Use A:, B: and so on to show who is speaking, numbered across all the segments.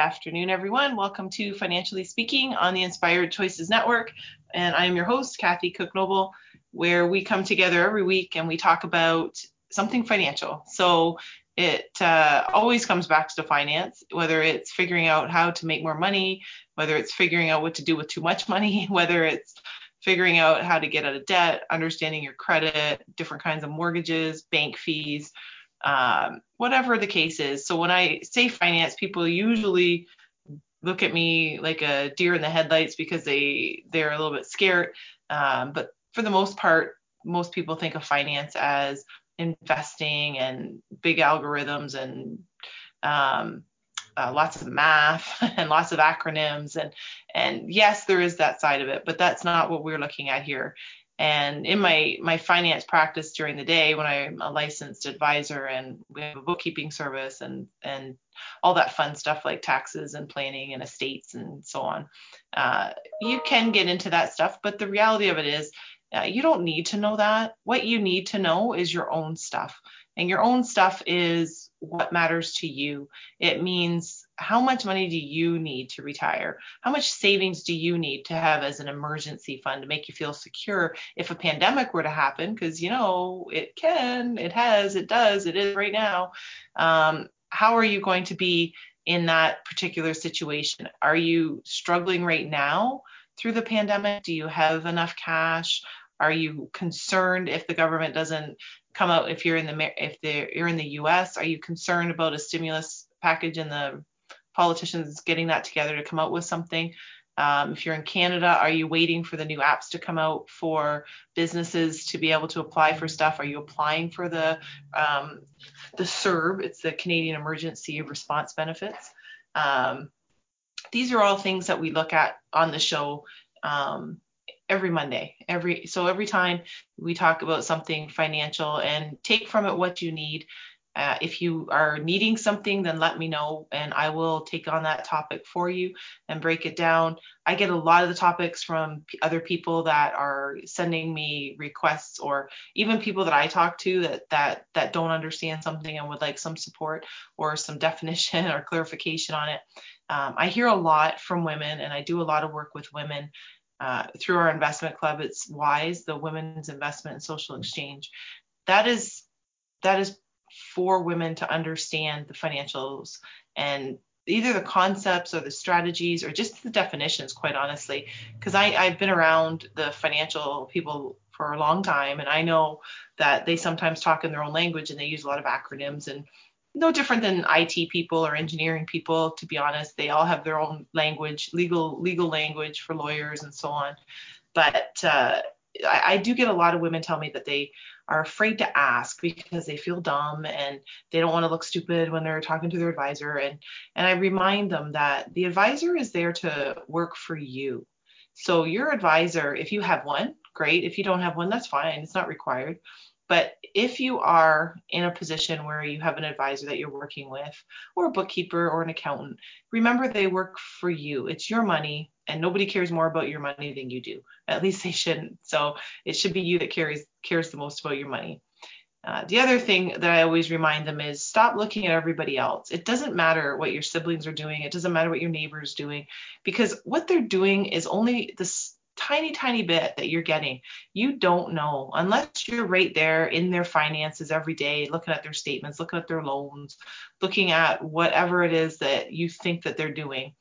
A: Afternoon, everyone. Welcome to Financially Speaking on the Inspired Choices Network. And I am your host, Kathy Cook Noble, where we come together every week and we talk about something financial. So it uh, always comes back to finance, whether it's figuring out how to make more money, whether it's figuring out what to do with too much money, whether it's figuring out how to get out of debt, understanding your credit, different kinds of mortgages, bank fees, um, whatever the case is. So when I say finance, people usually look at me like a deer in the headlights because they they're a little bit scared. Um, but for the most part, most people think of finance as investing and big algorithms and um, uh, lots of math and lots of acronyms and and yes there is that side of it but that's not what we're looking at here and in my my finance practice during the day, when I'm a licensed advisor and we have a bookkeeping service and and all that fun stuff like taxes and planning and estates and so on, uh, you can get into that stuff. But the reality of it is, uh, you don't need to know that. What you need to know is your own stuff, and your own stuff is what matters to you. It means how much money do you need to retire? How much savings do you need to have as an emergency fund to make you feel secure if a pandemic were to happen? Because, you know, it can, it has, it does, it is right now. Um, how are you going to be in that particular situation? Are you struggling right now through the pandemic? Do you have enough cash? Are you concerned if the government doesn't come out if you're in the if you're in the US? Are you concerned about a stimulus package in the politicians getting that together to come out with something. Um, if you're in Canada, are you waiting for the new apps to come out for businesses to be able to apply for stuff? Are you applying for the um, the CERB? It's the Canadian Emergency Response Benefits. Um, these are all things that we look at on the show um, every Monday. Every so every time we talk about something financial and take from it what you need uh, if you are needing something, then let me know and I will take on that topic for you and break it down. I get a lot of the topics from p- other people that are sending me requests or even people that I talk to that that that don't understand something and would like some support or some definition or clarification on it. Um, I hear a lot from women and I do a lot of work with women uh, through our investment club. It's WISE, the Women's Investment and Social Exchange. That is that is for women to understand the financials and either the concepts or the strategies or just the definitions quite honestly. Because i've been around the financial people for a long time and i know that they sometimes talk in their own language and they use a lot of acronyms and no different than IT people or engineering people to be honest. They all have their own language legal legal language for lawyers and so on. But uh, I, I do get a lot of women tell me that they are afraid to ask because they feel dumb and they don't want to look stupid when they're talking to their advisor and and I remind them that the advisor is there to work for you. So your advisor, if you have one, great. If you don't have one, that's fine. It's not required. But if you are in a position where you have an advisor that you're working with, or a bookkeeper or an accountant, remember they work for you. It's your money, and nobody cares more about your money than you do. At least they shouldn't. So it should be you that cares cares the most about your money. Uh, the other thing that I always remind them is stop looking at everybody else. It doesn't matter what your siblings are doing. It doesn't matter what your neighbor is doing because what they're doing is only this tiny, tiny bit that you're getting. You don't know unless you're right there in their finances every day, looking at their statements, looking at their loans, looking at whatever it is that you think that they're doing.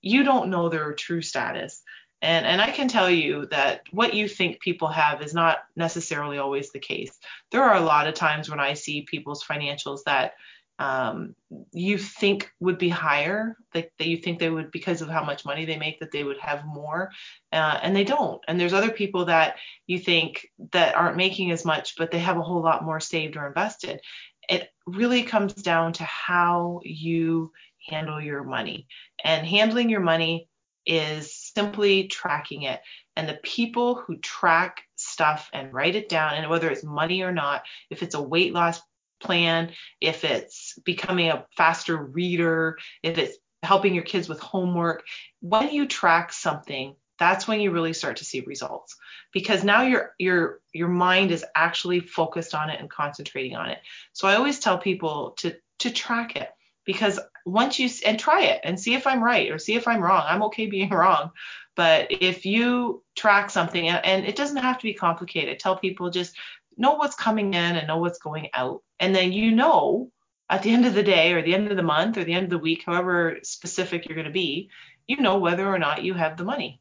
A: You don't know their true status. And, and I can tell you that what you think people have is not necessarily always the case. There are a lot of times when I see people's financials that um, you think would be higher, that, that you think they would, because of how much money they make, that they would have more, uh, and they don't. And there's other people that you think that aren't making as much, but they have a whole lot more saved or invested. It really comes down to how you handle your money. And handling your money is simply tracking it. And the people who track stuff and write it down, and whether it's money or not, if it's a weight loss plan, if it's becoming a faster reader, if it's helping your kids with homework, when you track something, that's when you really start to see results because now your your your mind is actually focused on it and concentrating on it. So I always tell people to to track it because once you and try it and see if I'm right or see if I'm wrong. I'm okay being wrong. But if you track something and it doesn't have to be complicated, tell people just know what's coming in and know what's going out. And then you know at the end of the day or the end of the month or the end of the week, however specific you're going to be, you know whether or not you have the money.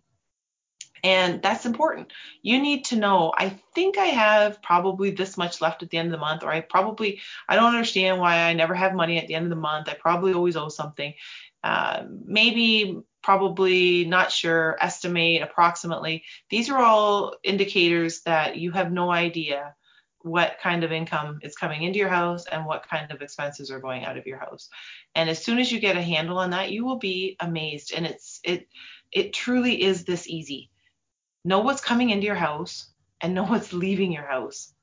A: And that's important. You need to know, I think I have probably this much left at the end of the month, or I probably, I don't understand why I never have money at the end of the month. I probably always owe something. Uh, maybe, probably, not sure, estimate, approximately. These are all indicators that you have no idea what kind of income is coming into your house and what kind of expenses are going out of your house. And as soon as you get a handle on that, you will be amazed. And it's, it, it truly is this easy know what's coming into your house and know what's leaving your house.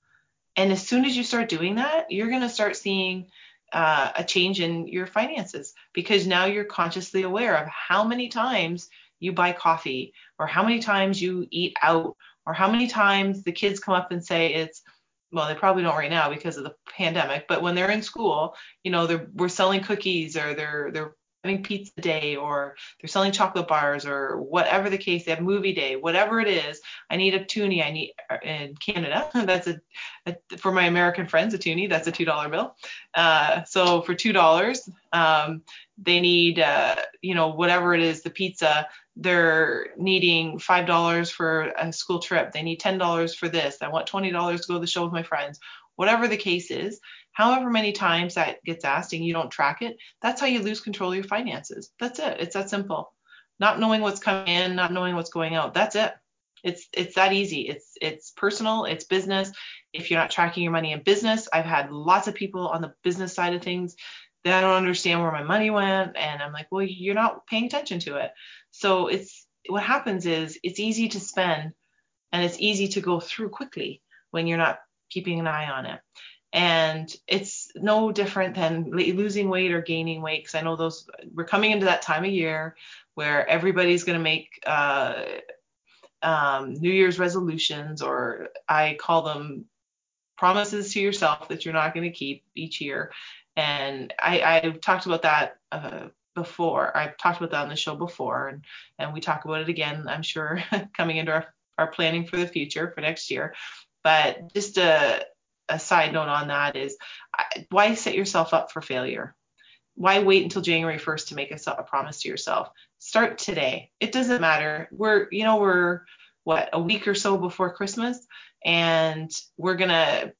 A: And as soon as you start doing that, you're going to start seeing uh, a change in your finances because now you're consciously aware of how many times you buy coffee or how many times you eat out or how many times the kids come up and say it's well they probably don't right now because of the pandemic but when they're in school you know they're we're selling cookies or they're they're having pizza day or they're selling chocolate bars or whatever the case they have movie day whatever it is i need a toonie i need uh, in canada that's a, a, for my american friends a toonie that's a two dollar bill. Uh, so for two dollars um, they need uh, you know whatever it is the pizza they're needing five dollars for a school trip they need ten dollars for this i want twenty dollars to go to the show with my friends whatever the case is however many times that gets asked and you don't track it, that's how you lose control of your finances. That's it. It's that simple. Not knowing what's coming in, not knowing what's going out. That's it. It's it's that easy. It's it's personal, it's business. If you're not tracking your money in business, I've had lots of people on the business side of things that I don't understand where my money went and I'm like, "Well, you're not paying attention to it." So it's what happens is it's easy to spend and it's easy to go through quickly when you're not keeping an eye on it and it's no different than losing weight or gaining weight because i know those we're coming into that time of year where everybody's going to make uh, um, new year's resolutions or i call them promises to yourself that you're not going to keep each year. And i i've talked about that uh, before. I've talked about that on the show before and and we talk about it again i'm sure coming into our, our planning for the future for next year. But just a a side note on that is why set yourself up for failure? Why wait until January 1st to make a, a promise to yourself? Start today. It doesn't matter. We're, you know, we're what, a week or so before Christmas, and we're going to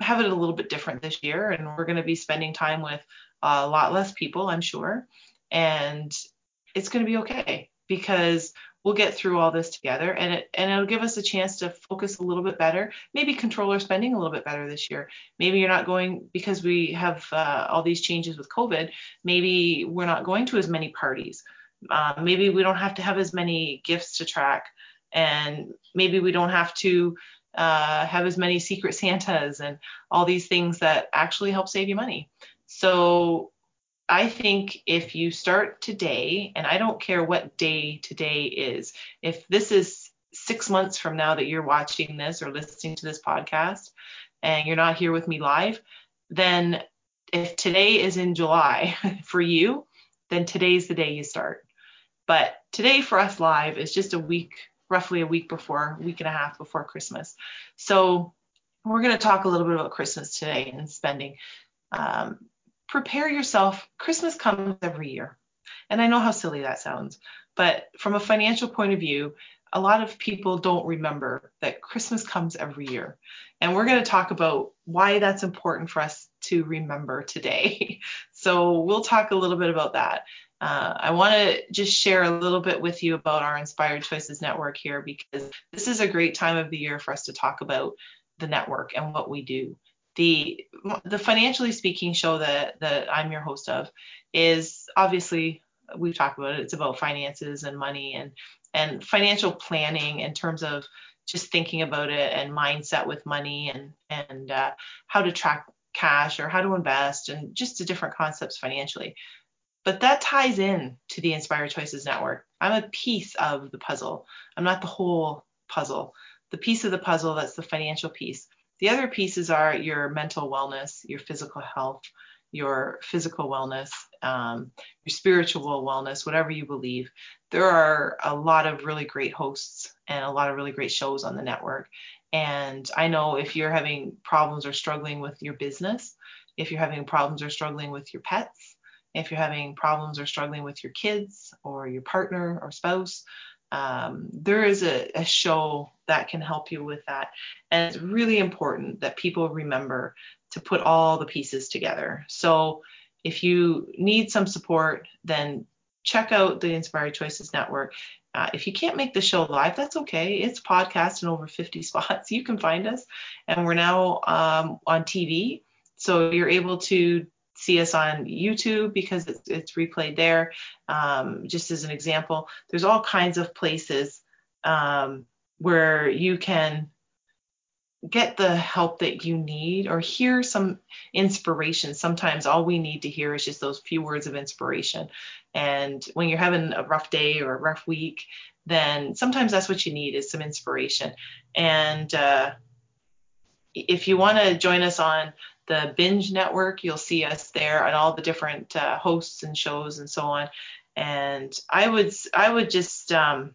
A: have it a little bit different this year, and we're going to be spending time with a lot less people, I'm sure. And it's going to be okay because we'll get through all this together and it and it'll give us a chance to focus a little bit better. Maybe control our spending a little bit better this year. Maybe you're not going because we have uh, all these changes with covid maybe we're not going to as many parties. Uh, maybe we don't have to have as many gifts to track and maybe we don't have to uh, have as many secret santas and all these things that actually help save you money. So I think if you start today, and I don't care what day today is, if this is six months from now that you're watching this or listening to this podcast and you're not here with me live, then if today is in July for you, then today's the day you start. But today for us live is just a week, roughly a week before, week and a half before Christmas. So we're going to talk a little bit about Christmas today and spending. Um, prepare yourself. Christmas comes every year. And I know how silly that sounds, but from a financial point of view, a lot of people don't remember that Christmas comes every year. And we're going to talk about why that's important for us to remember today. so we'll talk a little bit about that. Uh, I want to just share a little bit with you about our Inspired Choices Network here because this is a great time of the year for us to talk about the network and what we do the the financially speaking show that that I'm your host of is obviously we've talked about it. It's about finances and money and and financial planning in terms of just thinking about it and mindset with money and and uh, how to track cash or how to invest and just the different concepts financially. But that ties in to the Inspired Choices Network. I'm a piece of the puzzle. I'm not the whole puzzle. The piece of the puzzle that's the financial piece. The other pieces are your mental wellness, your physical health, your physical wellness, um, your spiritual wellness, whatever you believe. There are a lot of really great hosts and a lot of really great shows on the network. And I know if you're having problems or struggling with your business, if you're having problems or struggling with your pets, if you're having problems or struggling with your kids or your partner or spouse, um, there is a, a, show that can help you with that. And it's really important that people remember to put all the pieces together. So if you need some support, then check out the Inspired Choices Network. Uh, if you can't make the show live, that's okay. It's podcast in over 50 spots. You can find us. And we're now um, on TV. So you're able to see us on YouTube because it's, it's replayed there. Um, just as an example, there's all kinds of places um, where you can get the help that you need or hear some inspiration. Sometimes all we need to hear is just those few words of inspiration. And when you're having a rough day or a rough week, then sometimes that's what you need is some inspiration. And uh, if you want to join us on the Binge Network, you'll see us there on all the different uh, hosts and shows and so on. And I would I would just um,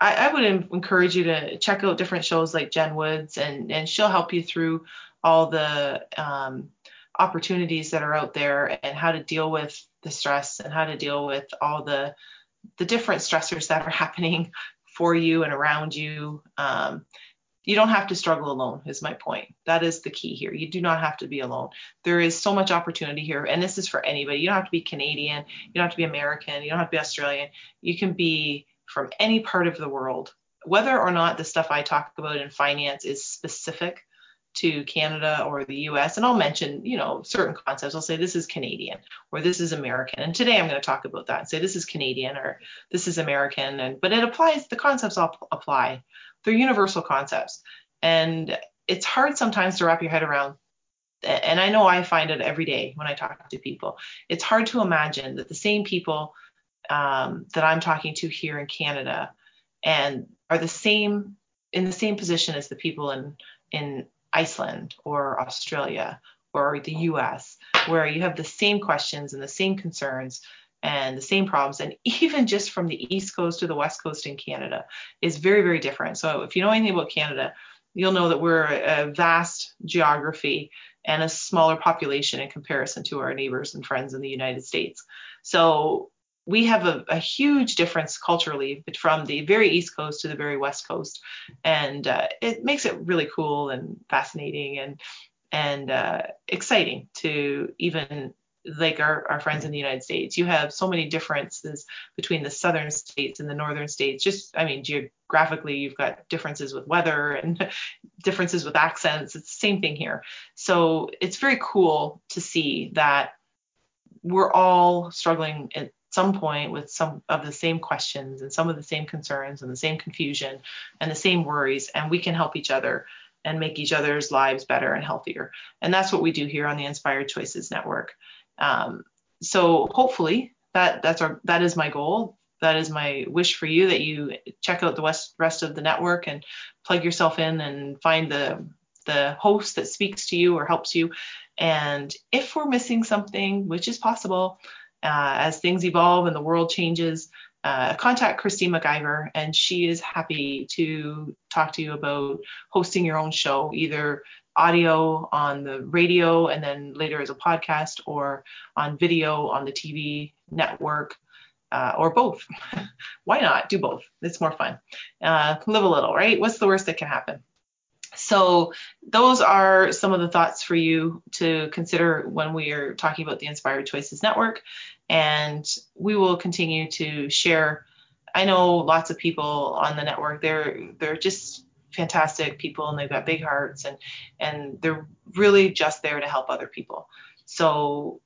A: I, I, would encourage you to check out different shows like Jen Woods, and and she'll help you through all the um, opportunities that are out there and how to deal with the stress and how to deal with all the the different stressors that are happening for you and around you. Um, you don't have to struggle alone is my point. That is the key here. You do not have to be alone. There is so much opportunity here and this is for anybody. You don't have to be canadian. You don't have to be american. You don't have to be australian. You can be from any part of the world, whether or not the stuff I talk about in finance is specific to Canada or the US. And I'll mention, you know, certain concepts. I'll say this is Canadian or this is American. And today I'm going to talk about that and say this is Canadian or this is American. And but it applies, the concepts all apply. They're universal concepts. And it's hard sometimes to wrap your head around. And I know I find it every day when I talk to people. It's hard to imagine that the same people um, that I'm talking to here in Canada and are the same in the same position as the people in in Iceland or Australia or the US where you have the same questions and the same concerns and the same problems and even just from the east coast to the west coast in Canada is very very different. So if you know anything about Canada, you'll know that we're a vast geography and a smaller population in comparison to our neighbors and friends in the United States. So we have a, a, huge difference culturally from the very east coast to the very west coast. And uh, it makes it really cool and fascinating and and uh, exciting to even like our, our friends in the united states. You have so many differences between the southern states and the northern states. Just i mean geographically you've got differences with weather and differences with accents. It's the same thing here. So it's very cool to see that we're all struggling some point with some of the same questions and some of the same concerns and the same confusion and the same worries, and we can help each other and make each other's lives better and healthier. And that's what we do here on the Inspired Choices Network. Um, so hopefully that that's our that is my goal. That is my wish for you that you check out the west, rest of the network and plug yourself in and find the the host that speaks to you or helps you. And if we're missing something, which is possible, as things evolve and the world changes, uh, contact Christine McIver, and she is happy to talk to you about hosting your own show, either audio on the radio and then later as a podcast, or on video on the TV network, uh, or both. Why not do both? It's more fun. Uh, live a little, right? What's the worst that can happen? So those are some of the thoughts for you to consider when we are talking about the Inspired Choices Network. And we will continue to share. I know lots of people on the network. They're they're just fantastic people and they've got big hearts and and they're really just there to help other people. So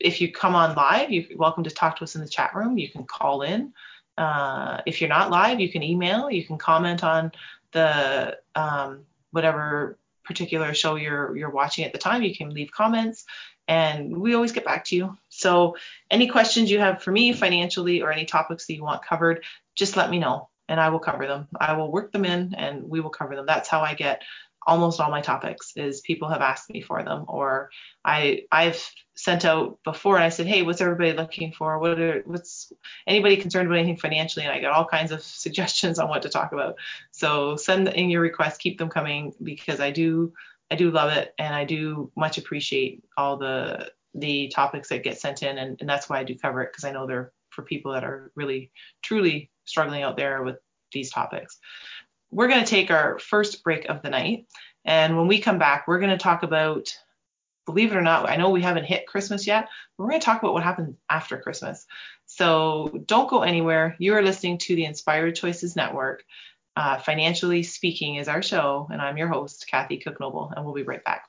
A: if you come on live, you're welcome to talk to us in the chat room. You can call in. Uh, if you're not live, you can email. You can comment on the um, whatever particular show you're you're watching at the time. You can leave comments, and we always get back to you. So any questions you have for me financially or any topics that you want covered, just let me know and I will cover them. I will work them in and we will cover them. That's how I get almost all my topics is people have asked me for them or I I've sent out before and I said, "Hey, what's everybody looking for? What are what's anybody concerned about anything financially?" And I got all kinds of suggestions on what to talk about. So send in your requests, keep them coming because I do I do love it and I do much appreciate all the the topics that get sent in and, and that's why I do cover it because I know they're for people that are really truly struggling out there with these topics we're going to take our first break of the night. And when we come back, we're going to talk about, believe it or not, I know we haven't hit Christmas yet, but we're going to talk about what happens after Christmas. So don't go anywhere. You are listening to the Inspired Choices Network. Uh, Financially Speaking is our show, and I'm your host, Kathy Cook Noble, and we'll be right back.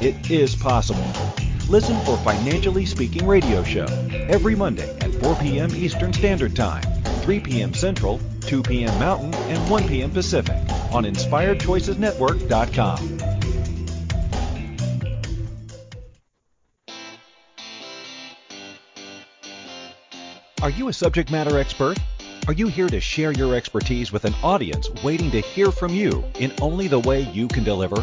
B: It is possible. Listen for Financially Speaking Radio Show every Monday at 4 p.m. Eastern Standard Time, 3 p.m. Central, 2 p.m. Mountain, and 1 p.m. Pacific on InspiredChoicesNetwork.com. Are you a subject matter expert? Are you here to share your expertise with an audience waiting to hear from you in only the way you can deliver?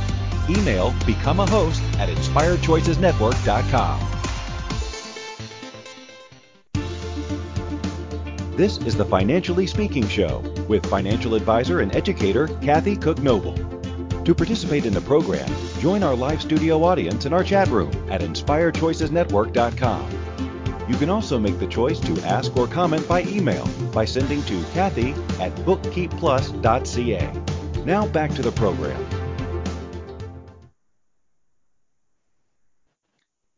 B: Email become a host at inspiredchoicesnetwork.com. This is the Financially Speaking Show with financial advisor and educator Kathy Cook Noble. To participate in the program, join our live studio audience in our chat room at inspiredchoicesnetwork.com. You can also make the choice to ask or comment by email by sending to Kathy at bookkeepplus.ca. Now back to the program.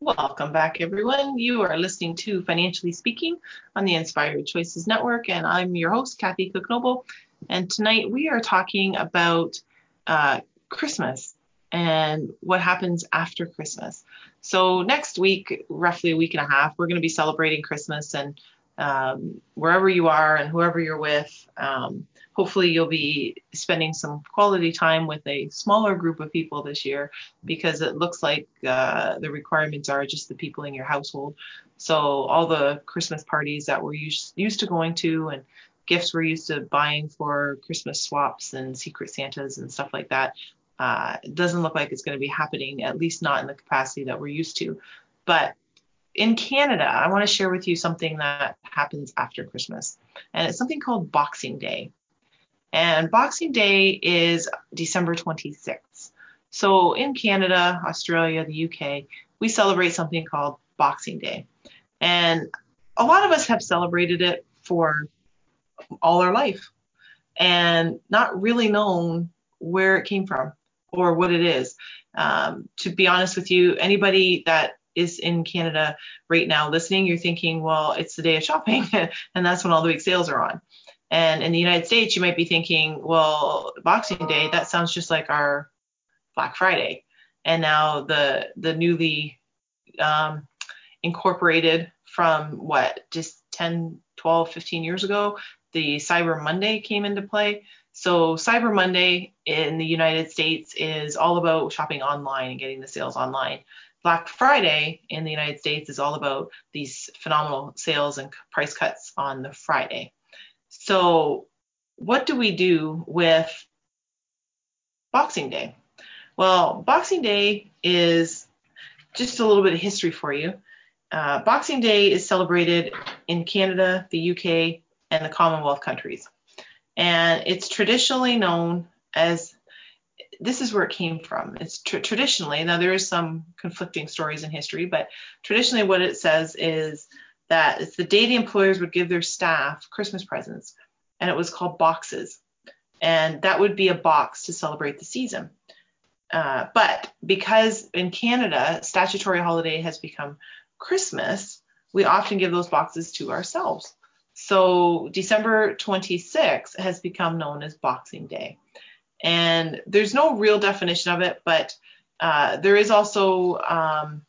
A: Welcome back, everyone. You are listening to Financially Speaking on the Inspired Choices Network, and I'm your host, Kathy Cook Noble. And tonight we are talking about uh, Christmas and what happens after Christmas. So next week, roughly a week and a half, we're going to be celebrating Christmas, and um, wherever you are and whoever you're with, um, hopefully you'll be spending some quality time with a smaller group of people this year because it looks like uh, the requirements are just the people in your household. So all the Christmas parties that we're used, used to going to and gifts we're used to buying for Christmas swaps and secret Santas and stuff like that, uh, it doesn't look like it's going to be happening, at least not in the capacity that we're used to. But in Canada, I want to share with you something that happens after Christmas, and it's something called Boxing Day. And Boxing Day is December 26th. So in Canada, Australia, the UK, we celebrate something called Boxing Day. And a lot of us have celebrated it for all our life and not really known where it came from or what it is. Um, to be honest with you, anybody that is in Canada right now listening, you're thinking, well, it's the day of shopping, and that's when all the big sales are on. And in the United States, you might be thinking, well, Boxing Day, that sounds just like our Black Friday. And now the the newly um, incorporated from what just 10, 12, 15 years ago, the Cyber Monday came into play. So Cyber Monday in the United States is all about shopping online and getting the sales online. Black Friday in the United States is all about these phenomenal sales and price cuts on the Friday. So, what do we do with Boxing Day? Well, Boxing Day is just a little bit of history for you. Uh, Boxing Day is celebrated in Canada, the UK, and the Commonwealth countries. And it's traditionally known as this is where it came from. It's tr- traditionally, now there is some conflicting stories in history, but traditionally what it says is that it's the day the employers would give their staff Christmas presents, and it was called boxes. And that would be a box to celebrate the season. Uh, but because in Canada, statutory holiday has become Christmas, we often give those boxes to ourselves. So December 26th has become known as Boxing Day. And there's no real definition of it, but uh, there is also um,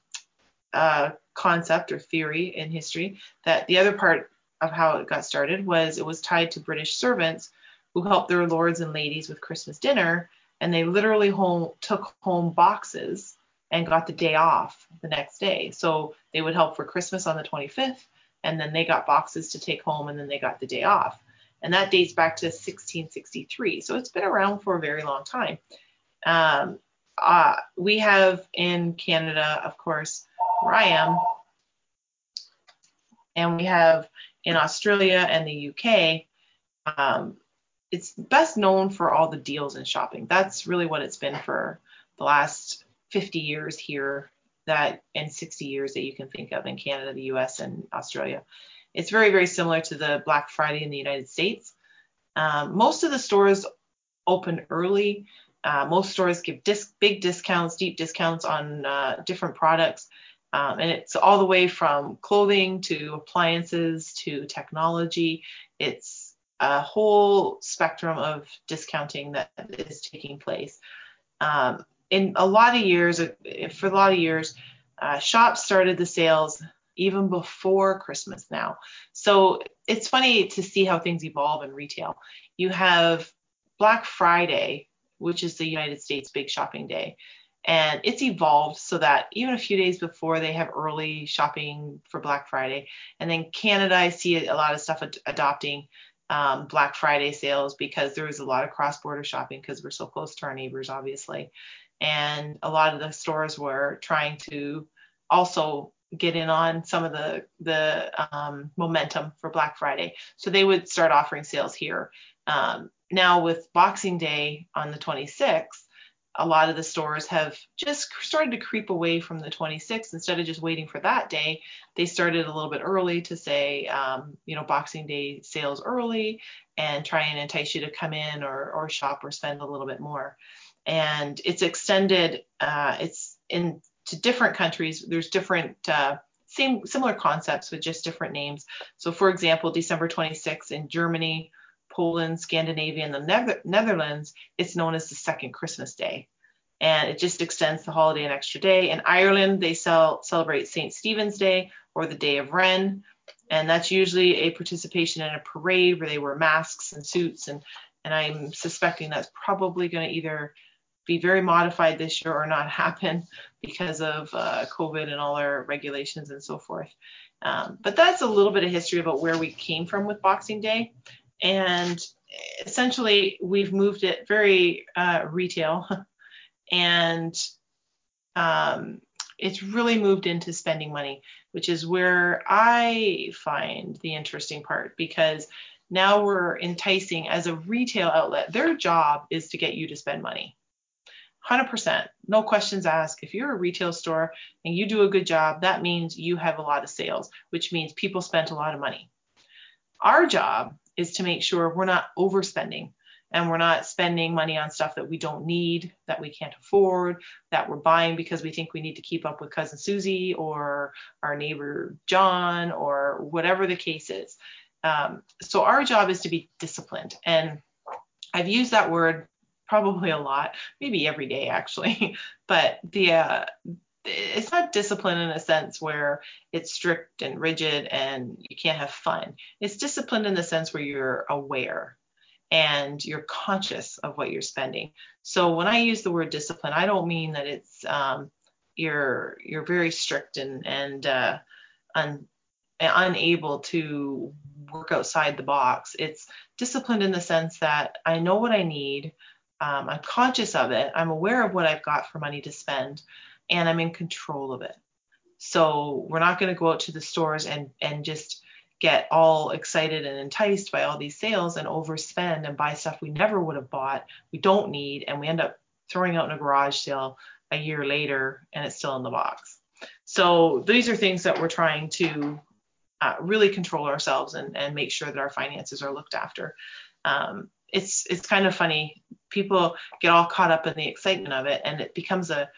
A: a concept or theory in history that the other part of how it got started was it was tied to British servants who helped their lords and ladies with Christmas dinner, and they literally home, took home boxes and got the day off the next day. So they would help for Christmas on the 25th, and then they got boxes to take home, and then they got the day off and that dates back to 1663. So it's been around for a very long time. Um, uh, we have in Canada, of course, where I am, and we have in Australia and the UK. Um, it's best known for all the deals in shopping. That's really what it's been for the last 50 years here that and 60 years that you can think of in Canada, the US, and Australia. It's very, very similar to the Black Friday in the United States. Um, most of the stores open early. Uh, most stores give dis- big discounts, deep discounts on uh, different products. Um, and it's all the way from clothing to appliances to technology. It's a whole spectrum of discounting that is taking place. Um, in a lot of years, for a lot of years, uh, shops started the sales even before Christmas now. So it's funny to see how things evolve in retail. You have Black Friday, which is the United States big shopping day. And it's evolved so that even a few days before they have early shopping for Black Friday. And then Canada, I see a lot of stuff ad- adopting um, Black Friday sales because there is a lot of cross border shopping because we're so close to our neighbors, obviously. And a lot of the stores were trying to also get in on some of the the um, momentum for Black Friday. So they would start offering sales here. Um, now with Boxing Day on the 26th, a lot of the stores have just started to creep away from the 26th. Instead of just waiting for that day, they started a little bit early to say, um, you know, Boxing Day sales early and try and entice you to come in or, or shop or spend a little bit more. And it's extended, uh, it's in to different countries, there's different uh, same similar concepts with just different names. So, for example, December 26th in Germany, Poland, Scandinavia, and the Nether- Netherlands, it's known as the second Christmas Day, and it just extends the holiday an extra day. In Ireland, they sell, celebrate St. Stephen's Day or the Day of Wren, and that's usually a participation in a parade where they wear masks and suits and and I'm suspecting that's probably going to either be very modified this year or not happen because of uh, COVID and all our regulations and so forth. Um, but that's a little bit of history about where we came from with Boxing Day. And essentially, we've moved it very uh, retail and um, it's really moved into spending money, which is where I find the interesting part because now we're enticing as a retail outlet. Their job is to get you to spend money. 100%, no questions asked. If you're a retail store and you do a good job, that means you have a lot of sales, which means people spent a lot of money. Our job is to make sure we're not overspending and we're not spending money on stuff that we don't need, that we can't afford, that we're buying because we think we need to keep up with cousin Susie or our neighbor John or whatever the case is. Um, so our job is to be disciplined. And I've used that word probably a lot, maybe every day actually. but the uh, it's not discipline in a sense where it's strict and rigid and you can't have fun. It's discipline in the sense where you're aware. and you're conscious of what you're spending. So when I use the word discipline, I don't mean that it's um, you're you're very strict and and uh, un, unable to work outside the box. It's disciplined in the sense that I know what I need. Um, I'm conscious of it. I'm aware of what I've got for money to spend, and I'm in control of it. So we're not going to go out to the stores and and just get all excited and enticed by all these sales and overspend and buy stuff we never would have bought, we don't need, and we end up throwing out in a garage sale a year later and it's still in the box. So these are things that we're trying to uh, really control ourselves and, and make sure that our finances are looked after. Um, it's it's kind of funny. People get all caught up in the excitement of it, and it becomes a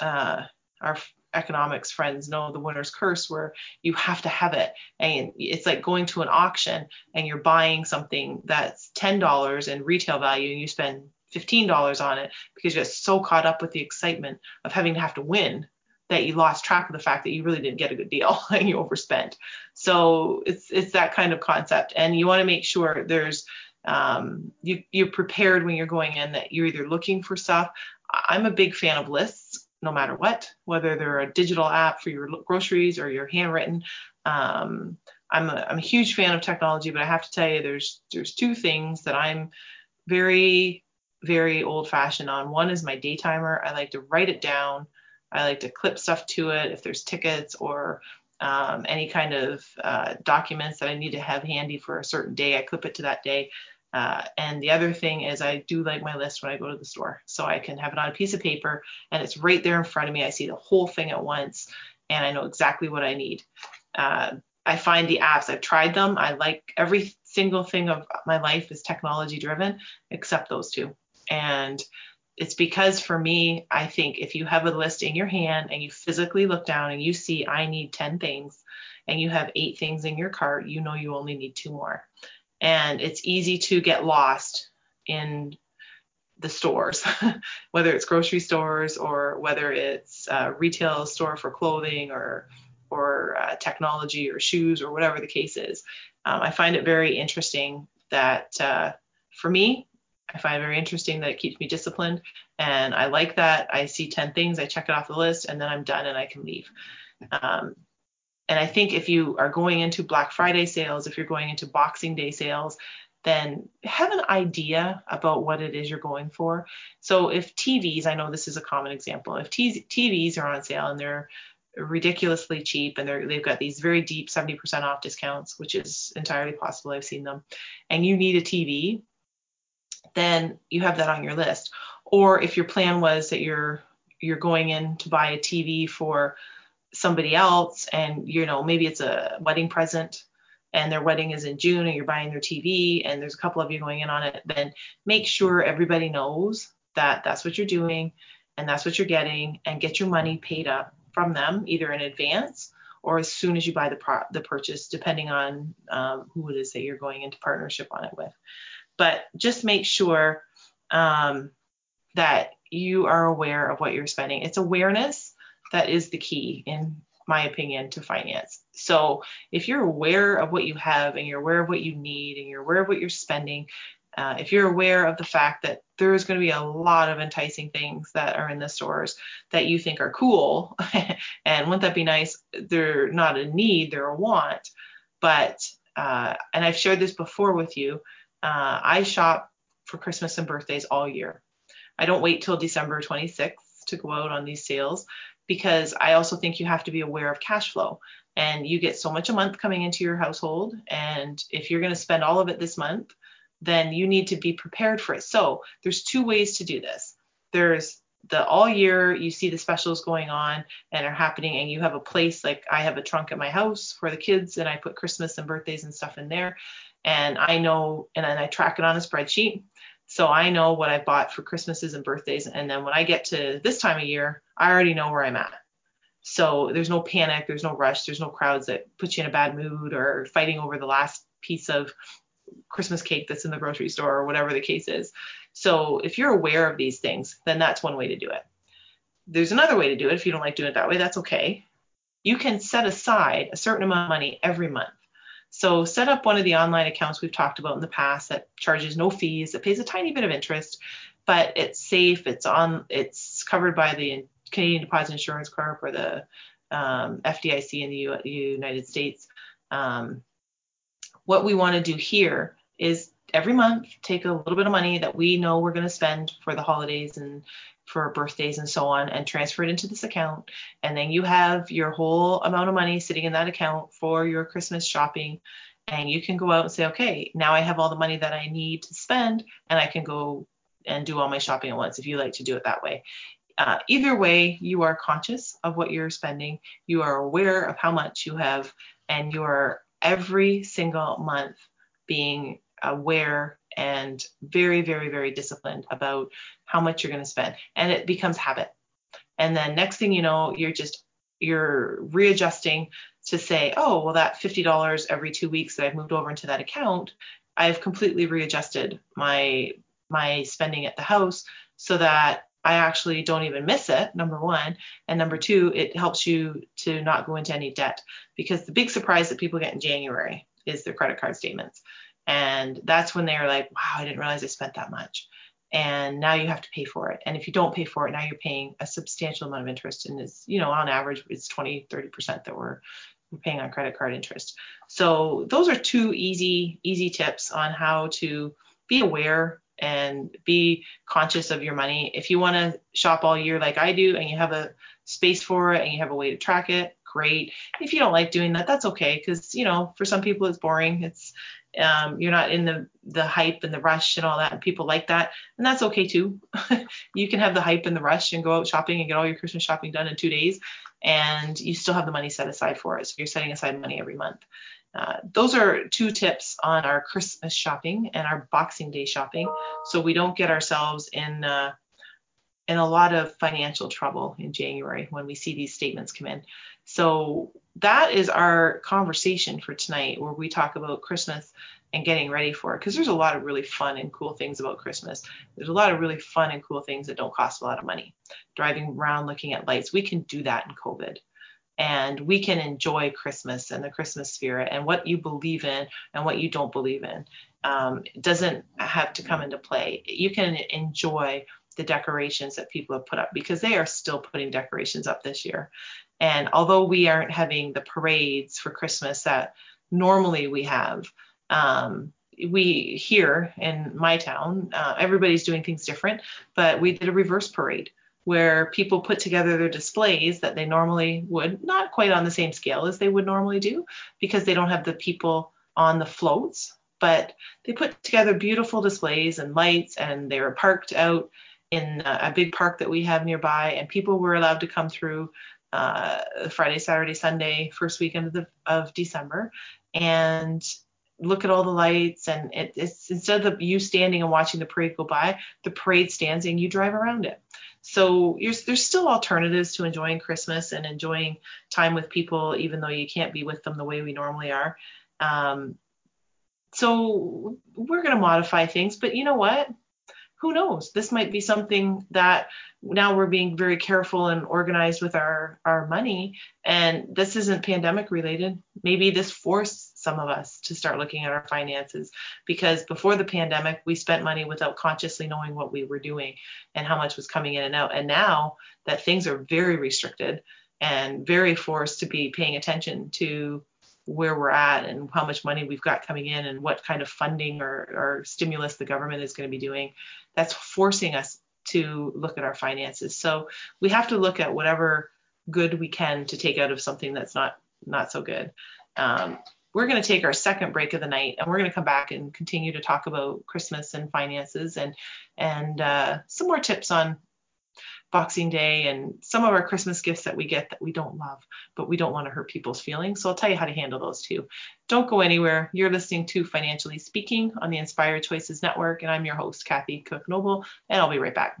A: uh, our economics friends know the winner's curse where you have to have it and it's like going to an auction and you're buying something that's $10 in retail value and you spend $15 on it because you're so caught up with the excitement of having to have to win that you lost track of the fact that you really didn't get a good deal and you overspent. So it's it's that kind of concept, and you want to make sure there's um, you you're prepared when you're going in that you're either looking for stuff. I'm a big fan of lists no matter what, whether they're a digital app for your groceries or your handwritten. Um, I'm a, I'm a huge fan of technology, but I have to tell you, there's there's two things that I'm very very old fashioned on. One is my day timer. I like to write it down. I like to clip stuff to it if there's tickets or um, any kind of uh, documents that I need to have handy for a certain day. I clip it to that day. Uh, and the other thing is I do like my list when I go to the store. So I can have it on a piece of paper and it's right there in front of me. I see the whole thing at once and I know exactly what I need. Uh, I find the apps, I've tried them. I like every single thing of my life is technology driven except those two. And it's because for me, I think if you have a list in your hand and you physically look down and you see I need 10 things and you have eight things in your cart, you know you only need two more and it's easy to get lost in the stores, whether it's grocery stores or whether it's a retail store for clothing or or uh, technology or shoes or whatever the case is. Um, I find it very interesting that uh, for me, I find it very interesting that it keeps me disciplined, and I like that. I see 10 things, I check it off the list, and then I'm done and I can leave. Um, and I think if you are going into Black Friday sales, if you're going into Boxing Day sales, then have an idea about what it is you're going for. So if TVs, I know this is a common example, if TVs are on sale and they're ridiculously cheap and they're, they've got these very deep 70% off discounts, which is entirely possible, I've seen them, and you need a TV, then you have that on your list. Or if your plan was that you're you're going in to buy a TV for somebody else and you know maybe it's a wedding present and their wedding is in June and you're buying their TV and there's a couple of you going in on it, then make sure everybody knows that that's what you're doing and that's what you're getting and get your money paid up from them either in advance or as soon as you buy the pro- the purchase, depending on um, who it is that you're going into partnership on it with. But just make sure um, that you are aware of what you're spending. It's awareness that is the key in my opinion to finance. So if you're aware of what you have and you're aware of what you need and you're aware of what you're spending, uh, if you're aware of the fact that there's going to be a lot of enticing things that are in the stores that you think are cool, and wouldn't that be nice? They're not a need, they're a want. But, uh, and I've shared this before with you, uh, I shop for Christmas and birthdays all year. I don't wait till December 26th to go out on these sales because I also think you have to be aware of cash flow. And you get so much a month coming into your household. And if you're going to spend all of it this month, then you need to be prepared for it. So there's two ways to do this. There's the all year you see the specials going on and are happening and you have a place like I have a trunk at my house for the kids and I put Christmas and birthdays and stuff in there and I know and then I track it on a spreadsheet so I know what I bought for Christmases and birthdays. And then when I get to this time of year, I already know where I'm at. So there's no panic, there's no rush, there's no crowds that put you in a bad mood or fighting over the last piece of Christmas cake that's in the grocery store or whatever the case is. So if you're aware of these things, then that's one way to do it. There's another way to do it. If you don't like doing it that way, that's okay. You can set aside a certain amount of money every month. So set up one of the online accounts we've talked about in the past that charges no fees, that pays a tiny bit of interest, but it's safe, it's on, it's covered by the Canadian Deposit Insurance Corp or the um, FDIC in the U- United States. Um, what we want to do here is every month take a little bit of money that we know we're going to spend for the holidays and for birthdays and so on and transfer it into this account and then you have your whole amount of money sitting in that account for your christmas shopping and you can go out and say okay now i have all the money that i need to spend and i can go and do all my shopping at once if you like to do it that way uh, either way you are conscious of what you're spending you are aware of how much you have and you are every single month being aware and very, very, very disciplined about how much you're going to spend. And it becomes habit. And then next thing you know, you're just you're readjusting to say, oh, well, that $50 every two weeks that I've moved over into that account, I've completely readjusted my my spending at the house so that I actually don't even miss it, number one. And number two, it helps you to not go into any debt because the big surprise that people get in January is their credit card statements. And that's when they're like, wow, I didn't realize I spent that much. And now you have to pay for it. And if you don't pay for it, now you're paying a substantial amount of interest. And it's, you know, on average, it's 20, 30% that we're, we're paying on credit card interest. So those are two easy, easy tips on how to be aware and be conscious of your money. If you want to shop all year like I do and you have a space for it and you have a way to track it, great. If you don't like doing that, that's okay because you know for some people it's boring. It's um, you're not in the the hype and the rush and all that and people like that and that's okay too you can have the hype and the rush and go out shopping and get all your christmas shopping done in two days and you still have the money set aside for it so you're setting aside money every month uh, those are two tips on our christmas shopping and our boxing day shopping so we don't get ourselves in uh, in a lot of financial trouble in January when we see these statements come in. So that is our conversation for tonight, where we talk about Christmas and getting ready for it. Because there's a lot of really fun and cool things about Christmas. There's a lot of really fun and cool things that don't cost a lot of money. Driving around looking at lights, we can do that in COVID. And we can enjoy Christmas and the Christmas spirit and what you believe in and what you don't believe in. Um, doesn't have to come into play. You can enjoy the decorations that people have put up because they are still putting decorations up this year. And although we aren't having the parades for Christmas that normally we have, um, we here in my town, uh, everybody's doing things different, but we did a reverse parade where people put together their displays that they normally would, not quite on the same scale as they would normally do, because they don't have the people on the floats, but they put together beautiful displays and lights and they were parked out in a big park that we have nearby, and people were allowed to come through uh, Friday, Saturday, Sunday, first weekend of, the, of December, and look at all the lights. And it, it's instead of you standing and watching the parade go by, the parade stands and you drive around it. So there's still alternatives to enjoying Christmas and enjoying time with people, even though you can't be with them the way we normally are. Um, so we're going to modify things, but you know what? who knows? This might be something that now we're being very careful and organized with our, our money. And this isn't pandemic related. Maybe this forced some of us to start looking at our finances. Because before the pandemic, we spent money without consciously knowing what we were doing and how much was coming in and out. And now that things are very restricted and very forced to be paying attention to where we're at and how much money we've got coming in and what kind of funding or, or stimulus the government is going to be doing that's forcing us to look at our finances. So we have to look at whatever good we can to take out of something that's not not so good. Um, we're going to take our second break of the night and we're going to come back and continue to talk about christmas and finances and and uh, some more tips on Boxing Day and some of our Christmas gifts that we get that we don't love, but we don't want to hurt people's feelings. So I'll tell you how to handle those too. Don't go anywhere. You're listening to Financially Speaking on the Inspired Choices Network, and I'm your host, Kathy Cook Noble, and I'll be right back.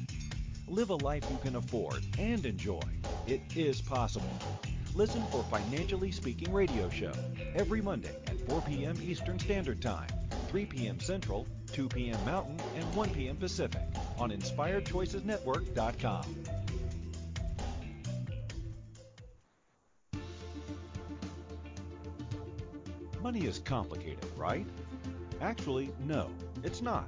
B: Live a life you can afford and enjoy. It is possible. Listen for Financially Speaking Radio Show every Monday at 4 p.m. Eastern Standard Time, 3 p.m. Central, 2 p.m. Mountain, and 1 p.m. Pacific on InspiredChoicesNetwork.com. Money is complicated, right? Actually, no, it's not.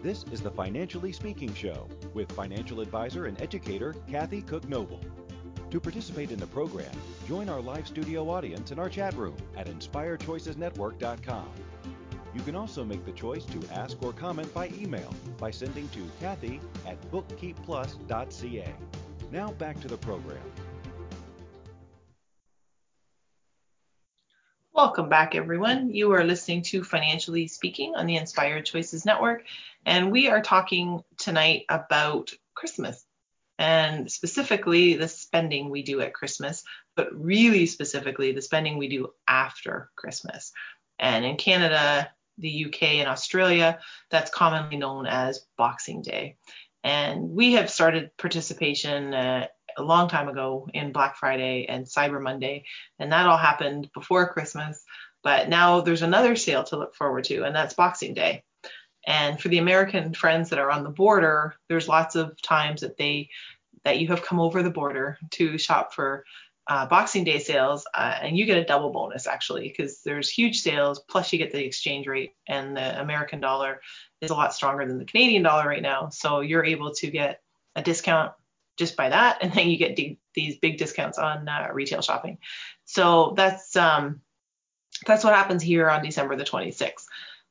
B: This is the Financially Speaking Show with financial advisor and educator Kathy Cook Noble. To participate in the program, join our live studio audience in our chat room at inspiredchoicesnetwork.com. You can also make the choice to ask or comment by email by sending to Kathy at bookkeepplus.ca. Now back to the program.
A: Welcome back, everyone. You are listening to Financially Speaking on the Inspired Choices Network, and we are talking tonight about Christmas and specifically the spending we do at Christmas, but really specifically the spending we do after Christmas. And in Canada, the UK, and Australia, that's commonly known as Boxing Day. And we have started participation uh, a long time ago in Black Friday and Cyber Monday, and that all happened before Christmas. But now there's another sale to look forward to, and that's Boxing Day. And for the American friends that are on the border, there's lots of times that they that you have come over the border to shop for uh, Boxing Day sales, uh, and you get a double bonus actually because there's huge sales. Plus, you get the exchange rate, and the American dollar is a lot stronger than the Canadian dollar right now. So you're able to get a discount just by that, and then you get d- these big discounts on uh, retail shopping. So that's um, that's what happens here on December the 26th.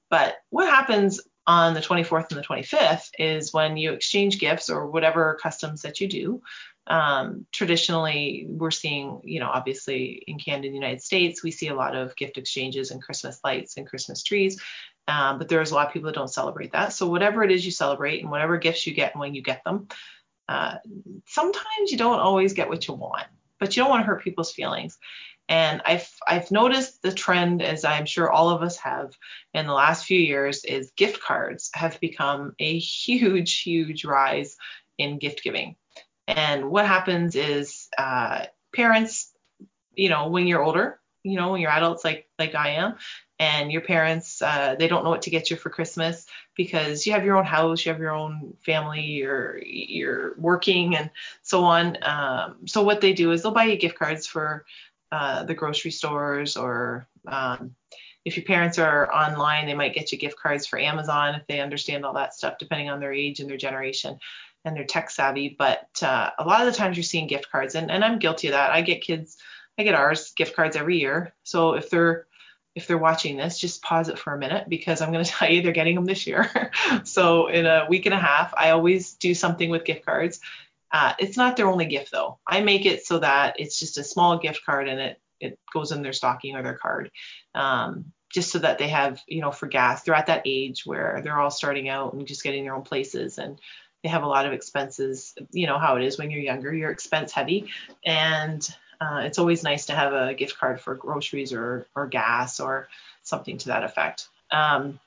A: But what happens on the 24th and the 25th is when you exchange gifts or whatever customs that you do. Um, traditionally, we're seeing, you know, obviously in Canada and the United States, we see a lot of gift exchanges and Christmas lights and Christmas trees. Um, but there's a lot of people that don't celebrate that. So whatever it is you celebrate and whatever gifts you get and when you get them, uh, sometimes you don't always get what you want, but you don't want to hurt people's feelings. And I've I've noticed the trend, as I'm sure all of us have in the last few years, is gift cards have become a huge, huge rise in gift giving. And what happens is uh, parents, you know, when you're older, you know, when you're adults like like I am, and your parents uh, they don't know what to get you for christmas because you have your own house you have your own family you're you're working and so on. Um, so what they do is they'll buy you gift cards for uh, the grocery stores or um, if your parents are online they might get you gift cards for amazon if they understand all that stuff depending on their age and their generation and their tech savvy. But uh, a lot of the times you're seeing gift cards and, and i'm guilty of that. I get kids i get ours gift cards every year. So if they're if they're watching this, just pause it for a minute because I'm going to tell you they're getting them this year. so in a week and a half, I always do something with gift cards. Uh, it's not their only gift though. I make it so that it's just a small gift card and it it goes in their stocking or their card, um, just so that they have you know for gas. They're at that age where they're all starting out and just getting their own places and they have a lot of expenses. You know how it is when you're younger. You're expense heavy and uh, it's always nice to have a gift card for groceries or, or gas or something to that effect. Um,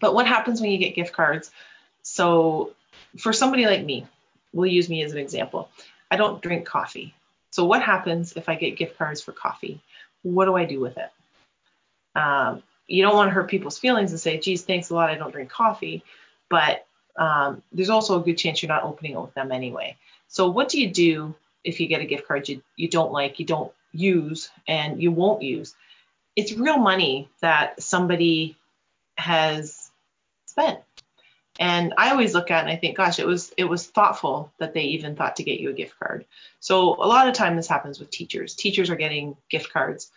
A: but what happens when you get gift cards? So, for somebody like me, we'll use me as an example. I don't drink coffee. So, what happens if I get gift cards for coffee? What do I do with it? Um, you don't want to hurt people's feelings and say, geez, thanks a lot, I don't drink coffee. But um, there's also a good chance you're not opening it with them anyway. So, what do you do if you get a gift card you, you don't like, you don't use, and you won't use. It's real money that somebody has spent. And I always look at and I think, gosh, it was it was thoughtful that they even thought to get you a gift card. So a lot of time this happens with teachers. Teachers are getting gift cards.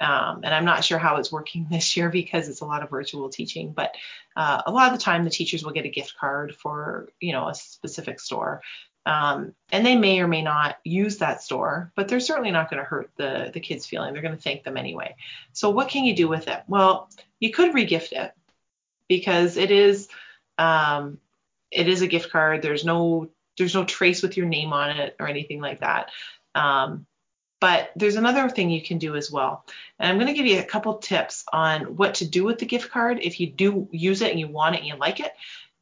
A: Um, and I'm not sure how it's working this year because it's a lot of virtual teaching, but uh, a lot of the time the teachers will get a gift card for, you know, a specific store. Um, and they may or may not use that store, but they're certainly not going to hurt the, the kids' feeling. They're going to thank them anyway. So what can you do with it? Well, you could regift it because it is um, it is a gift card. There's no there's no trace with your name on it or anything like that. Um, but there's another thing you can do as well. And I'm going to give you a couple tips on what to do with the gift card if you do use it and you want it and you like it.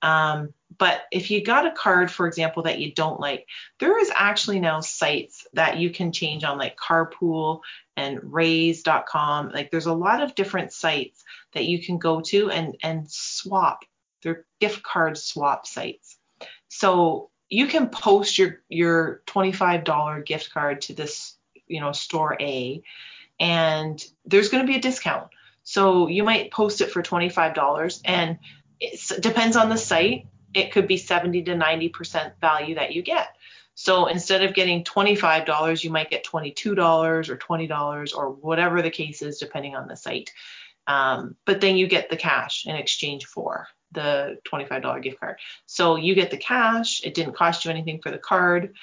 A: Um, but if you got a card, for example, that you don't like, there is actually now sites that you can change on like Cardpool and Raise.com. Like there's a lot of different sites that you can go to and and swap. They're gift card swap sites. So you can post your your $25 gift card to this, you know, store A, and there's going to be a discount. So you might post it for $25 and it depends on the site. It could be 70 to 90% value that you get. So instead of getting $25, you might get $22 or $20 or whatever the case is, depending on the site. Um, but then you get the cash in exchange for the $25 gift card. So you get the cash. It didn't cost you anything for the card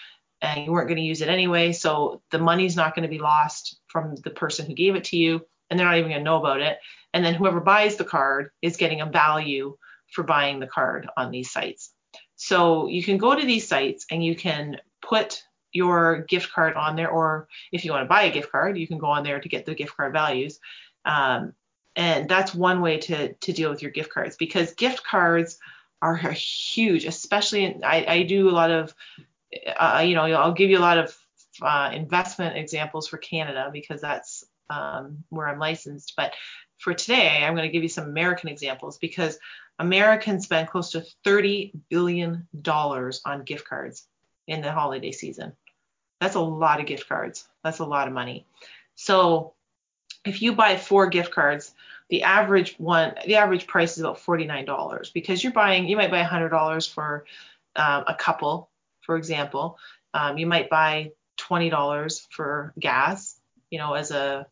A: and you weren't going to use it anyway. So the money's not going to be lost from the person who gave it to you and they're not even going to know about it. And then whoever buys the card is getting a value for buying the card on these sites. So you can go to these sites and you can put your gift card on there, or if you want to buy a gift card, you can go on there to get the gift card values. Um, and that's one way to to deal with your gift cards because gift cards are huge, especially in, I, I do a lot of, uh, you know, I'll give you a lot of uh, investment examples for Canada because that's um, where I'm licensed. But for today, I'm going to give you some American examples because Americans spend close to $30 billion on gift cards in the holiday season. That's a lot of gift cards. That's a lot of money. So if you buy four gift cards, the average one, the average price is about $49 because you're buying, you might buy $100 for um, a couple, for example. Um, you might buy $20 for gas, you know, as a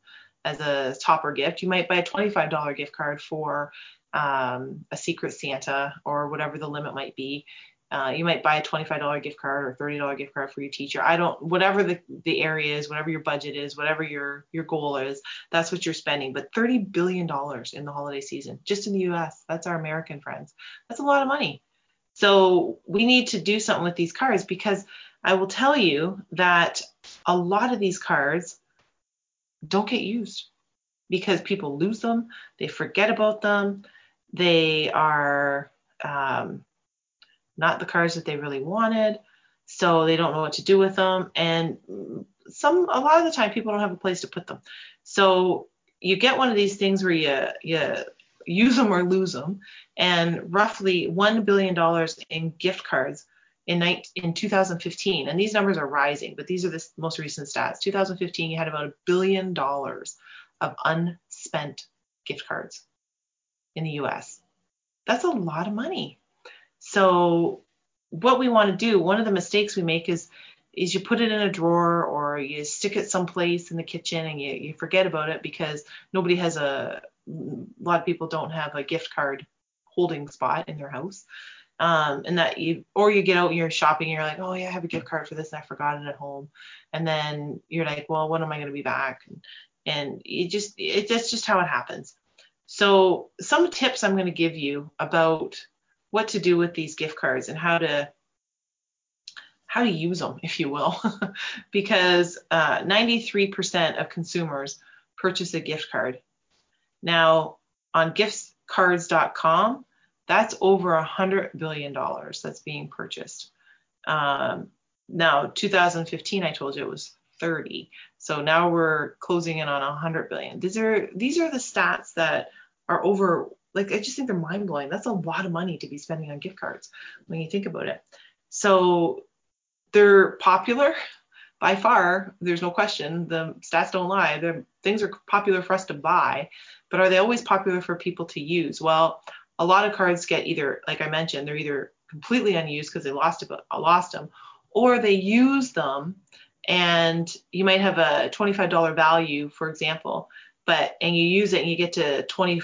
A: as a topper gift. You might buy a $25 gift card for um, a secret Santa or whatever the limit might be. Uh, you might buy a $25 gift card or $30 gift card for your teacher. I don't, whatever the, the area is, whatever your budget is, whatever your, your goal is, that's what you're spending. But $30 billion in the holiday season, just in the US, that's our American friends. That's a lot of money. So we need to do something with these cards because I will tell you that a lot of these cards don't get used because people lose them, they forget about them, they are um, not the cards that they really wanted, so they don't know what to do with them. And some, a lot of the time, people don't have a place to put them. So you get one of these things where you you use them or lose them, and roughly one billion dollars in gift cards in, 19, in 2015, and these numbers are rising, but these are the most recent stats. 2015, you had about a billion dollars of unspent gift cards in the US. That's a lot of money. So what we want to do, one of the mistakes we make is is you put it in a drawer or you stick it someplace in the kitchen and you, you forget about it because nobody has a, a lot of people don't have a gift card holding spot in their house. Um, and that you or you get out and you're shopping and you're like oh yeah i have a gift card for this and i forgot it at home and then you're like well when am i going to be back and, and it just it, that's just how it happens so some tips I'm going to give you about what to do with these gift cards and how to how to use them, if you will, because uh, 93% of consumers purchase a gift card. Now on giftcards.com, that's over hundred billion dollars that's being purchased. Um, now 2015, I told you it was 30. So now we're closing in on 100 billion. These are these are the stats that are over like I just think they're mind blowing. That's a lot of money to be spending on gift cards when you think about it. So they're popular by far. There's no question. The stats don't lie. The things are popular for us to buy, but are they always popular for people to use? Well, a lot of cards get either, like I mentioned, they're either completely unused because they lost, it, lost them, or they use them and you might have a $25 value, for example, but and you use it and you get to 20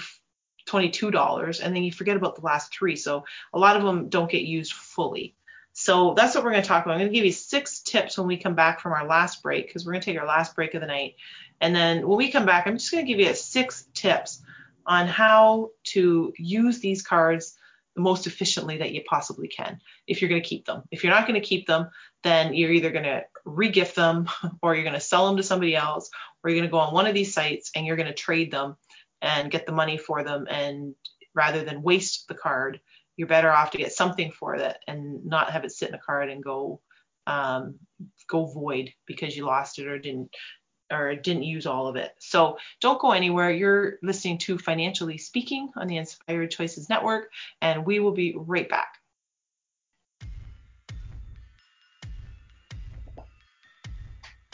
A: $22 and then you forget about the last three. So a lot of them don't get used fully. So that's what we're going to talk about. I'm going to give you six tips when we come back from our last break because we're going to take our last break of the night. And then when we come back, I'm just going to give you six tips on how to use these cards the most efficiently that you possibly can if you're going to keep them. If you're not going to keep them, then you're either going to regift them or you're going to sell them to somebody else or you're going to go on one of these sites and you're going to trade them and get the money for them and rather than waste the card you're better off to get something for it and not have it sit in a card and go um, go void because you lost it or didn't or didn't use all of it. So don't go anywhere. You're listening to Financially Speaking on the Inspired Choices Network, and we will be right back.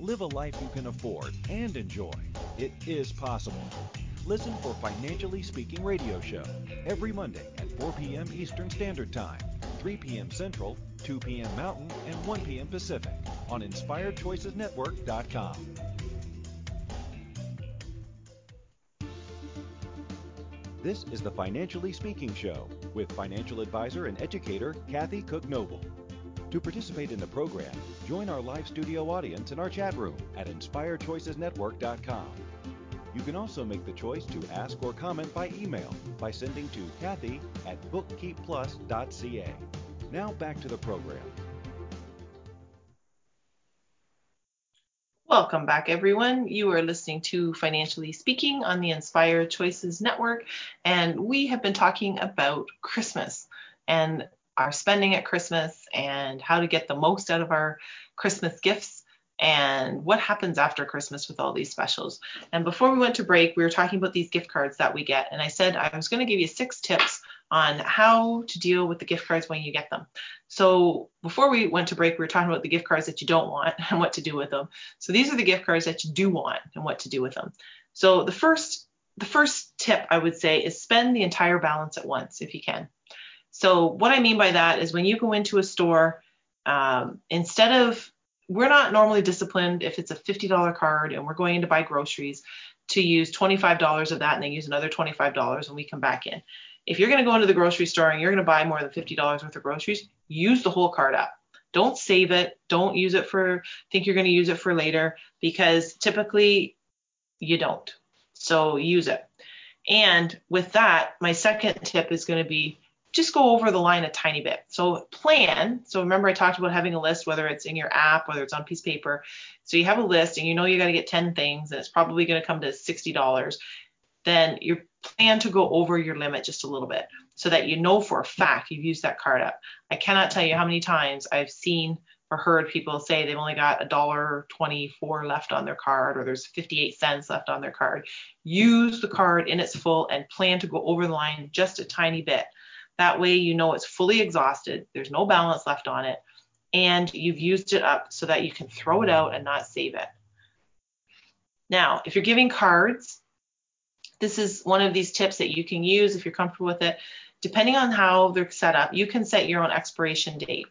B: Live a life you can afford and enjoy. It is possible. Listen for Financially Speaking Radio Show every Monday at 4 p.m. Eastern Standard Time, 3 p.m. Central, 2 p.m. Mountain, and 1 p.m. Pacific on InspiredChoicesNetwork.com. This is the Financially Speaking Show with financial advisor and educator Kathy Cook Noble. To participate in the program, join our live studio audience in our chat room at inspiredchoicesnetwork.com. You can also make the choice to ask or comment by email by sending to Kathy at bookkeepplus.ca. Now back to the program.
A: Welcome back, everyone. You are listening to Financially Speaking on the Inspired Choices Network, and we have been talking about Christmas and our spending at Christmas and how to get the most out of our Christmas gifts and what happens after Christmas with all these specials. And before we went to break, we were talking about these gift cards that we get. And I said I was going to give you six tips on how to deal with the gift cards when you get them. So before we went to break, we were talking about the gift cards that you don't want and what to do with them. So these are the gift cards that you do want and what to do with them. So the first the first tip I would say is spend the entire balance at once if you can. So what I mean by that is when you go into a store, um, instead of we're not normally disciplined if it's a $50 card and we're going in to buy groceries to use $25 of that and then use another $25 when we come back in. If you're going to go into the grocery store and you're going to buy more than $50 worth of groceries, use the whole card up. Don't save it. Don't use it for think you're going to use it for later because typically you don't. So use it. And with that, my second tip is going to be just go over the line a tiny bit. So plan. So remember I talked about having a list, whether it's in your app, whether it's on piece of paper. So you have a list and you know you got to get 10 things and it's probably going to come to $60. Then you plan to go over your limit just a little bit so that you know for a fact you've used that card up. I cannot tell you how many times I've seen or heard people say they've only got a dollar 24 left on their card or there's 58 cents left on their card. Use the card in its full and plan to go over the line just a tiny bit that way you know it's fully exhausted, there's no balance left on it, and you've used it up so that you can throw it out and not save it. Now, if you're giving cards, this is one of these tips that you can use if you're comfortable with it. Depending on how they're set up, you can set your own expiration date.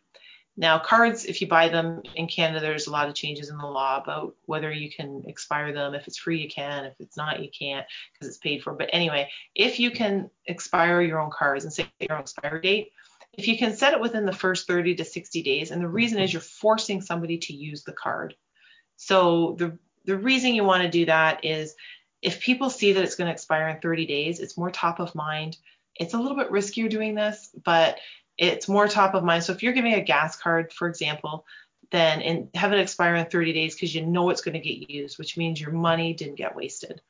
A: Now, cards, if you buy them in Canada, there's a lot of changes in the law about whether you can expire them. If it's free, you can. If it's not, you can't because it's paid for. But anyway, if you can expire your own cards and set your own expiry date, if you can set it within the first 30 to 60 days, and the reason is you're forcing somebody to use the card. So the the reason you want to do that is if people see that it's going to expire in 30 days, it's more top of mind. It's a little bit riskier doing this, but it's more top of mind. So if you're giving a gas card, for example, then and have it expire in 30 days because you know it's going to get used, which means your money didn't get wasted.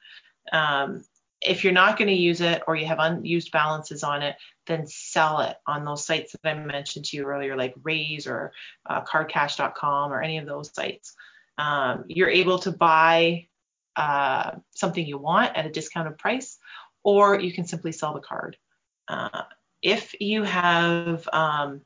A: Um, if you're not going to use it or you have unused balances on it, then sell it on those sites that I mentioned to you earlier, like Raise or uh, cardcash.com or any of those sites. Um, you're able to buy uh, something you want at a discounted price, or you can simply sell the card. Uh, if you have, um,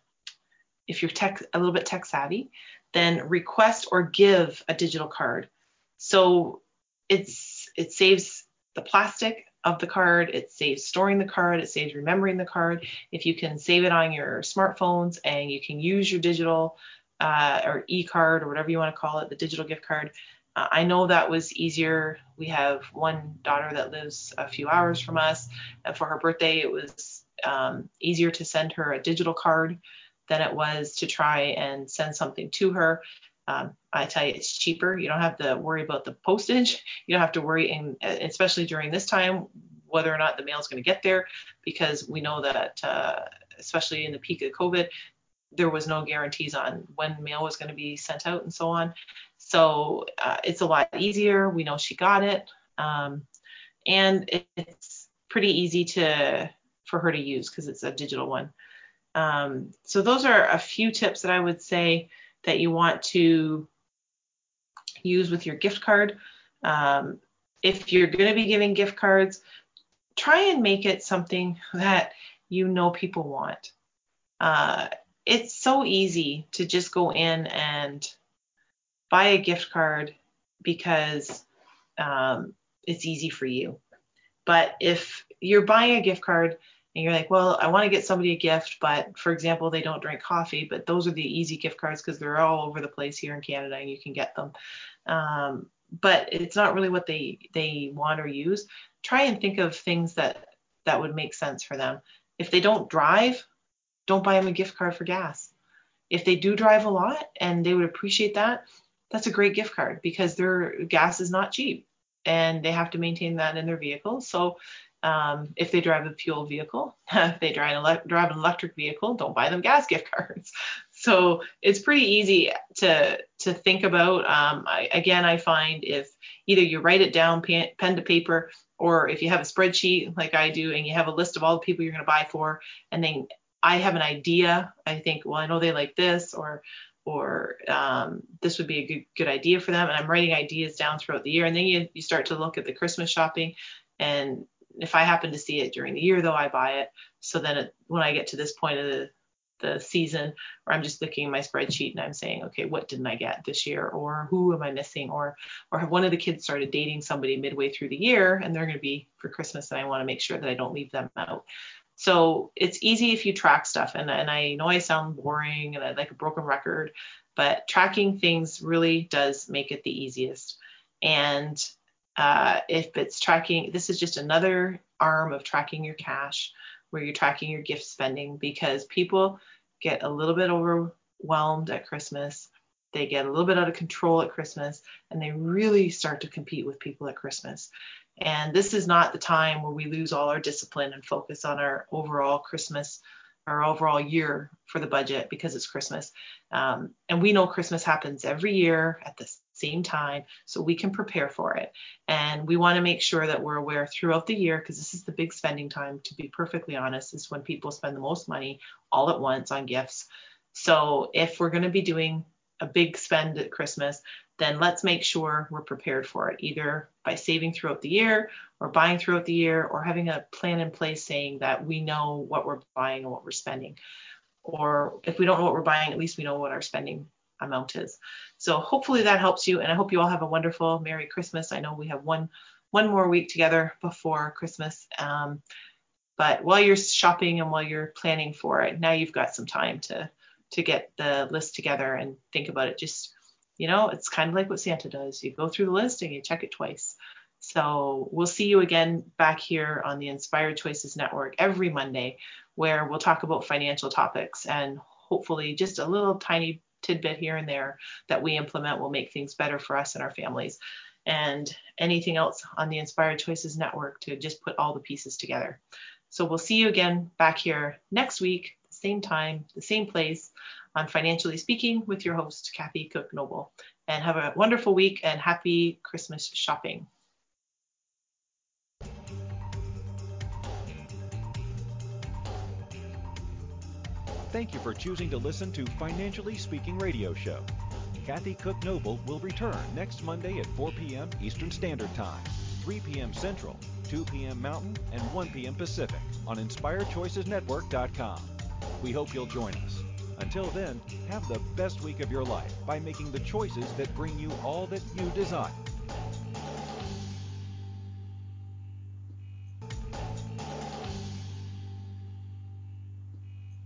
A: if you're tech a little bit tech savvy, then request or give a digital card. So it's it saves the plastic of the card, it saves storing the card, it saves remembering the card. If you can save it on your smartphones and you can use your digital uh, or e-card or whatever you want to call it, the digital gift card. Uh, I know that was easier. We have one daughter that lives a few hours from us, and for her birthday, it was um, easier to send her a digital card than it was to try and send something to her. Um, I tell you, it's cheaper. You don't have to worry about the postage. You don't have to worry, especially during this time, whether or not the mail is going to get there, because we know that, uh, especially in the peak of COVID, there was no guarantees on when mail was going to be sent out and so on. So uh, it's a lot easier. We know she got it, um, and it's pretty easy to for her to use because it's a digital one. Um, so those are a few tips that I would say that you want to use with your gift card. Um, if you're going to be giving gift cards, try and make it something that you know people want. Uh, it's so easy to just go in and buy a gift card because um, it's easy for you. But if you're buying a gift card and you're like, well, I want to get somebody a gift, but for example, they don't drink coffee, but those are the easy gift cards because they're all over the place here in Canada and you can get them. Um, but it's not really what they they want or use. Try and think of things that that would make sense for them. If they don't drive, don't buy them a gift card for gas. If they do drive a lot and they would appreciate that, that's a great gift card because their gas is not cheap and they have to maintain that in their vehicle. So um, if they drive a fuel vehicle, if they drive an, drive an electric vehicle, don't buy them gas gift cards. So it's pretty easy to to think about. Um, I, again, I find if either you write it down pen, pen to paper, or if you have a spreadsheet like I do, and you have a list of all the people you're going to buy for, and then I have an idea. I think, well, I know they like this, or or um, this would be a good good idea for them. And I'm writing ideas down throughout the year. And then you you start to look at the Christmas shopping, and if I happen to see it during the year, though, I buy it. So then it, when I get to this point of the, the season where I'm just looking at my spreadsheet and I'm saying, okay, what didn't I get this year? Or who am I missing? Or, or have one of the kids started dating somebody midway through the year and they're going to be for Christmas and I want to make sure that I don't leave them out. So it's easy if you track stuff. And, and I know I sound boring and I like a broken record, but tracking things really does make it the easiest. And uh, if it's tracking, this is just another arm of tracking your cash where you're tracking your gift spending because people get a little bit overwhelmed at Christmas. They get a little bit out of control at Christmas and they really start to compete with people at Christmas. And this is not the time where we lose all our discipline and focus on our overall Christmas, our overall year for the budget because it's Christmas. Um, and we know Christmas happens every year at the same time so we can prepare for it. And we want to make sure that we're aware throughout the year because this is the big spending time, to be perfectly honest, is when people spend the most money all at once on gifts. So if we're going to be doing a big spend at Christmas, then let's make sure we're prepared for it, either by saving throughout the year or buying throughout the year or having a plan in place saying that we know what we're buying and what we're spending. Or if we don't know what we're buying, at least we know what our spending amount is. So hopefully that helps you, and I hope you all have a wonderful Merry Christmas. I know we have one one more week together before Christmas. Um, but while you're shopping and while you're planning for it, now you've got some time to to get the list together and think about it. Just you know, it's kind of like what Santa does. You go through the list and you check it twice. So we'll see you again back here on the Inspired Choices Network every Monday, where we'll talk about financial topics and hopefully just a little tiny tidbit here and there that we implement will make things better for us and our families. And anything else on the Inspired Choices Network to just put all the pieces together. So we'll see you again back here next week, same time, the same place on Financially Speaking with your host, Kathy Cook Noble. And have a wonderful week and happy Christmas shopping.
B: Thank you for choosing to listen to Financially Speaking Radio Show. Kathy Cook Noble will return next Monday at 4 p.m. Eastern Standard Time, 3 p.m. Central, 2 p.m. Mountain, and 1 p.m. Pacific on InspiredChoicesNetwork.com. We hope you'll join us. Until then, have the best week of your life by making the choices that bring you all that you desire.